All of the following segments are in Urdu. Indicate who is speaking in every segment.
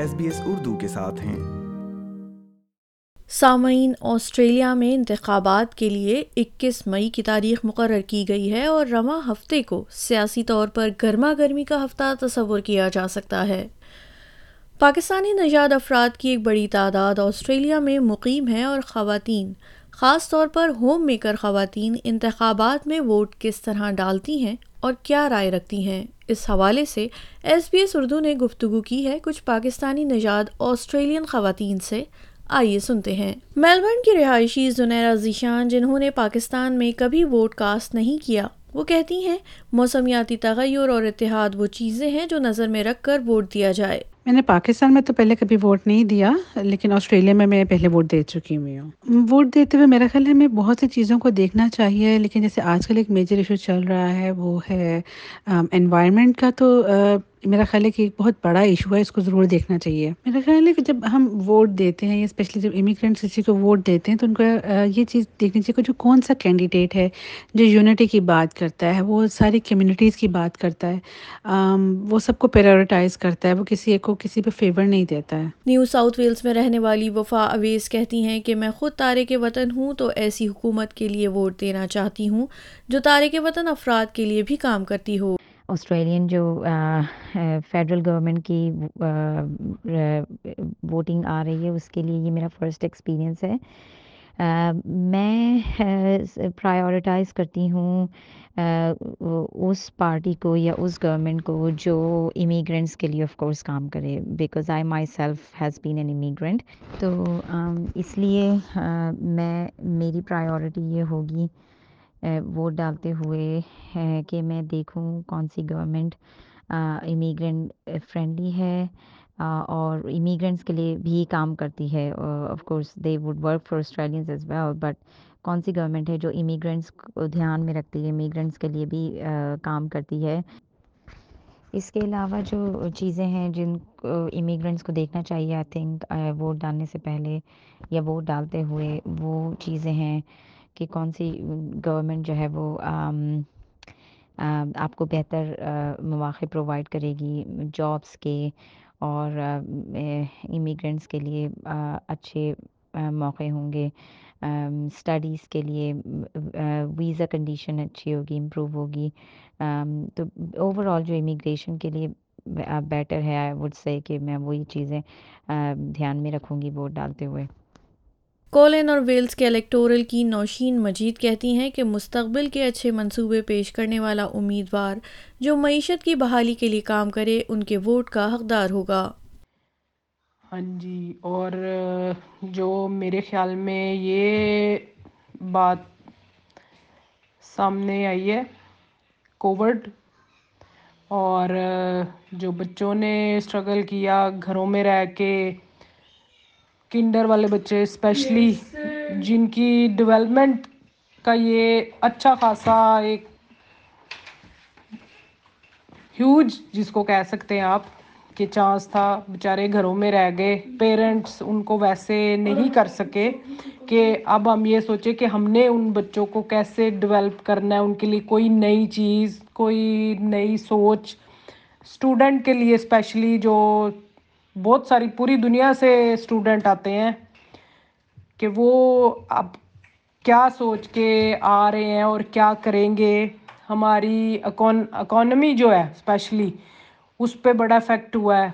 Speaker 1: ایس بی ایس اردو کے ساتھ ہیں۔
Speaker 2: سامعین، آسٹریلیا میں انتخابات کے لیے اکیس مئی کی تاریخ مقرر کی گئی ہے اور رواں ہفتے کو سیاسی طور پر گرما گرمی کا ہفتہ تصور کیا جا سکتا ہے۔ پاکستانی نژاد افراد کی ایک بڑی تعداد آسٹریلیا میں مقیم ہے اور خواتین خاص طور پر ہوم میکر خواتین انتخابات میں ووٹ کس طرح ڈالتی ہیں اور کیا رائے رکھتی ہیں؟ اس حوالے سے ایس بی ایس اردو نے گفتگو کی ہے کچھ پاکستانی نژاد آسٹریلین خواتین سے۔ آئیے سنتے ہیں۔ میلبرن کی رہائشی زنیرا ذیشان جنہوں نے پاکستان میں کبھی ووٹ کاسٹ نہیں کیا، وہ کہتی ہیں، موسمیاتی تغیر اور اتحاد وہ چیزیں ہیں جو نظر میں رکھ کر ووٹ دیا جائے۔
Speaker 3: میں نے پاکستان میں تو پہلے کبھی ووٹ نہیں دیا، لیکن آسٹریلیا میں میں پہلے ووٹ دے چکی ہوئی ہوں۔ ووٹ دیتے ہوئے میرا خیال ہے ہمیں بہت سی چیزوں کو دیکھنا چاہیے، لیکن جیسے آج کل ایک میجر ایشو چل رہا ہے، وہ ہے انوائرمنٹ کا تو میرا خیال ہے کہ ایک بہت بڑا ایشو ہے، اس کو ضرور دیکھنا چاہیے۔ میرا خیال ہے کہ جب ہم ووٹ دیتے ہیں اسپیشلی جب امیگرینٹس کسی کو ووٹ دیتے ہیں تو ان کو یہ چیز دیکھنی چاہیے کہ جو کون سا کینڈیڈیٹ ہے جو یونٹی کی بات کرتا ہے، وہ ساری کمیونٹیز کی بات کرتا ہے وہ سب کو پیرورٹائز کرتا ہے، وہ کسی ایک کو کسی پہ فیور نہیں دیتا ہے۔
Speaker 2: نیو ساؤتھ ویلز میں رہنے والی وفا اویز کہتی ہیں کہ میں خود تارے کے وطن ہوں تو ایسی حکومت کے لیے ووٹ دینا چاہتی ہوں جو تارے کے وطن افراد کے لیے بھی کام کرتی ہو۔
Speaker 4: آسٹریلین جو فیڈرل گورنمنٹ کی ووٹنگ آ رہی ہے، اس کے لیے یہ میرا فرسٹ ایکسپیرئنس ہے۔ میں پرائیورٹائز کرتی ہوں اس پارٹی کو یا اس گورنمنٹ کو جو امیگرینٹس کے لیے آف کورس کام کرے because I myself has been an immigrant تو اس لیے میں، میری پرائیورٹی یہ ہوگی ووٹ ڈالتے ہوئے کہ میں دیکھوں کون سی گورنمنٹ امیگرینٹ فرینڈلی ہے اور امیگرینٹس کے لیے بھی کام کرتی ہے۔ Of course they would work for Australians as well but کون سی گورنمنٹ ہے جو امیگرینٹس کو دھیان میں رکھتی ہے امیگرینٹس کے لیے بھی کام کرتی ہے۔ اس کے علاوہ جو چیزیں ہیں جن امیگرینٹس کو دیکھنا چاہیے آئی تھنک ووٹ ڈالنے سے پہلے یا ووٹ ڈالتے ہوئے وہ چیزیں ہیں۔ کہ کون سی گورنمنٹ جو ہے وہ آپ کو بہتر مواقع پرووائڈ کرے گی جابس کے اور امیگرینٹس کے لیے اچھے موقع ہوں گے۔ اسٹڈیز کے لیے ویزا کنڈیشن اچھی ہوگی امپروو ہوگی۔ تو اوور آل جو امیگریشن کے لیے بیٹر ہے آئی وڈ سے کہ میں وہی چیزیں دھیان میں رکھوں گی ووٹ ڈالتے ہوئے۔
Speaker 2: کولن اور ویلز کے الیکٹورل کی نوشین مجید کہتی ہیں کہ مستقبل کے اچھے منصوبے پیش کرنے والا امیدوار جو معیشت کی بحالی کے لیے کام کرے، ان کے ووٹ کا حقدار ہوگا۔
Speaker 5: ہاں جی اور جو میرے خیال میں یہ بات سامنے آئی ہے، کووڈ، اور جو بچوں نے اسٹرگل کیا، گھروں میں رہ کے کنڈر والے بچے اسپیشلی جن کی ڈیولپمنٹ کا یہ اچھا خاصا ایک ہیوج جس کو کہہ سکتے ہیں آپ کہ چانس تھا بیچارے گھروں میں رہ گئے پیرنٹس ان کو ویسے نہیں کر سکے کہ اب ہم یہ سوچیں کہ ہم نے ان بچوں کو کیسے ڈیولپ کرنا ہے ان کے لیے کوئی نئی چیز کوئی نئی سوچ اسٹوڈنٹ کے لیے اسپیشلی جو بہت ساری پوری دنیا سے اسٹوڈنٹ آتے ہیں کہ وہ اب کیا سوچ کے آ رہے ہیں اور کیا کریں گے۔ ہماری اکانومی جو ہے اسپیشلی اس پہ بڑا افیکٹ ہوا ہے۔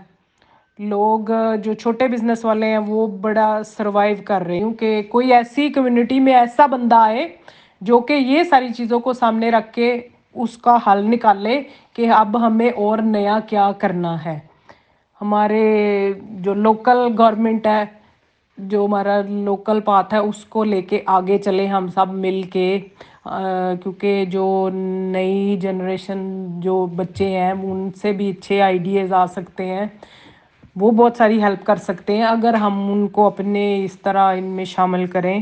Speaker 5: لوگ جو چھوٹے بزنس والے ہیں وہ بڑا سروائیو کر رہے ہوں کہ کوئی ایسی کمیونٹی میں ایسا بندہ آئے جو کہ یہ ساری چیزوں کو سامنے رکھ کے اس کا حل نکالے کہ اب ہمیں اور نیا کیا کرنا ہے۔ ہمارے جو لوکل گورنمنٹ ہے، جو ہمارا لوکل پاتھ ہے، اس کو لے کے آگے چلے ہم سب مل کے کیونکہ جو نئی جنریشن جو بچے ہیں، ان سے بھی اچھے آئیڈیاز آ سکتے ہیں۔ وہ بہت ساری ہیلپ کر سکتے ہیں۔ اگر ہم ان کو اپنے اس طرح ان میں شامل کریں۔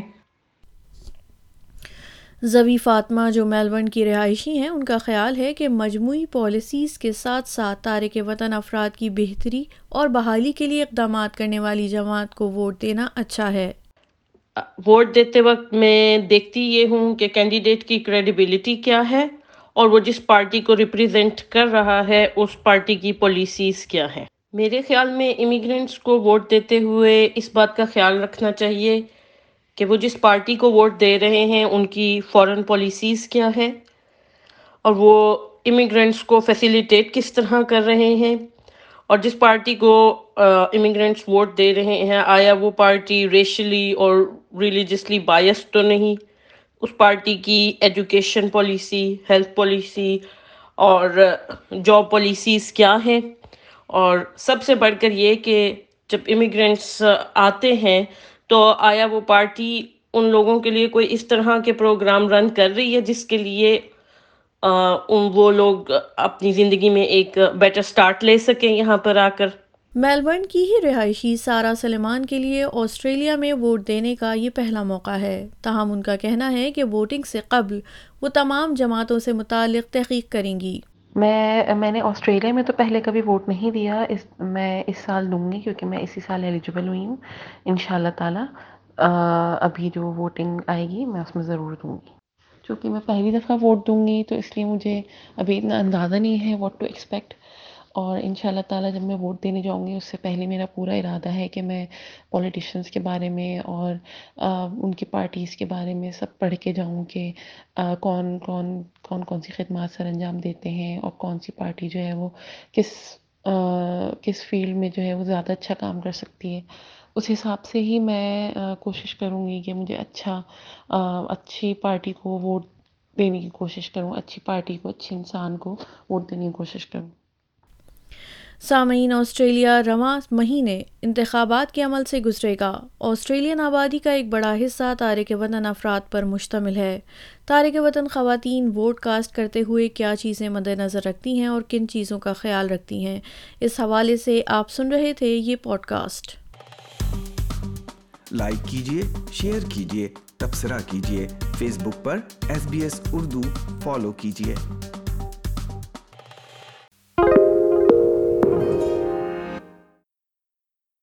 Speaker 2: زبی فاطمہ جو میلبرن کی رہائشی ہیں، ان کا خیال ہے کہ مجموعی پالیسیز کے ساتھ ساتھ تارک وطن افراد کی بہتری اور بحالی کے لیے اقدامات کرنے والی جماعت کو ووٹ دینا اچھا ہے۔
Speaker 6: ووٹ دیتے وقت میں دیکھتی یہ ہوں کہ کینڈیڈیٹ کی کریڈیبلٹی کیا ہے اور وہ جس پارٹی کو ریپرزینٹ کر رہا ہے، اس پارٹی کی پالیسیز کیا ہیں۔ میرے خیال میں امیگرینٹس کو ووٹ دیتے ہوئے اس بات کا خیال رکھنا چاہیے کہ وہ جس پارٹی کو ووٹ دے رہے ہیں، ان کی فورن پالیسیز کیا ہے اور وہ امیگرینٹس کو فیسیلیٹیٹ کس طرح کر رہے ہیں؟ اور جس پارٹی کو امیگرینٹس ووٹ دے رہے ہیں، آیا وہ پارٹی ریشلی اور ریلیجسلی بائس تو نہیں؟ اس پارٹی کی ایجوکیشن پالیسی ہیلتھ پالیسی اور جاب پالیسیز کیا ہیں؟ اور سب سے بڑھ کر یہ کہ جب امیگرینٹس آتے ہیں تو آیا وہ پارٹی ان لوگوں کے لیے کوئی اس طرح کے پروگرام رن کر رہی ہے جس کے لیے وہ لوگ اپنی زندگی میں ایک بیٹر سٹارٹ لے سکیں یہاں پر آ کر؟
Speaker 2: میلبرن کی ہی رہائشی سارا سلیمان کے لیے آسٹریلیا میں ووٹ دینے کا یہ پہلا موقع ہے۔ تاہم ان کا کہنا ہے کہ ووٹنگ سے قبل وہ تمام جماعتوں سے متعلق تحقیق کریں گی۔
Speaker 7: میں میں نے آسٹریلیا میں تو پہلے کبھی ووٹ نہیں دیا، اس میں اس سال دوں گی کیونکہ میں اسی سال ایلیجیبل ہوئی ہوں ان شاء اللہ تعالیٰ ابھی جو ووٹنگ آئے گی میں اس میں ضرور دوں گی۔ چونکہ میں پہلی دفعہ ووٹ دوں گی تو اس لیے مجھے ابھی اتنا اندازہ نہیں ہے واٹ ٹو ایکسپیکٹ اور ان شاء اللہ تعالیٰ جب میں ووٹ دینے جاؤں گی، اس سے پہلے میرا پورا ارادہ ہے کہ میں پولیٹیشنس کے بارے میں اور ان کی پارٹیز کے بارے میں سب پڑھ کے جاؤں کہ کون کون کون کون سی خدمات سر انجام دیتے ہیں اور کون سی پارٹی جو ہے وہ کس کس فیلڈ میں جو ہے وہ زیادہ اچھا کام کر سکتی ہے۔ اس حساب سے ہی میں کوشش کروں گی کہ مجھے اچھا اچھی پارٹی کو ووٹ دینے کی کوشش کروں، اچھی پارٹی کو، اچھے انسان کو ووٹ دینے کی کوشش کروں۔
Speaker 2: سامعین، آسٹریلیا رواں مہینے انتخابات کے عمل سے گزرے گا۔ آسٹریلین آبادی کا ایک بڑا حصہ تارک وطن افراد پر مشتمل ہے۔ تارک وطن خواتین ووٹ کاسٹ کرتے ہوئے کیا چیزیں مد نظر رکھتی ہیں اور کن چیزوں کا خیال رکھتی ہیں؟ اس حوالے سے آپ سن رہے تھے یہ پوڈ کاسٹ
Speaker 1: لائک کیجیے شیئر کیجیے تبصرہ کیجیے فیس بک پر S B S Urdu follow کیجیے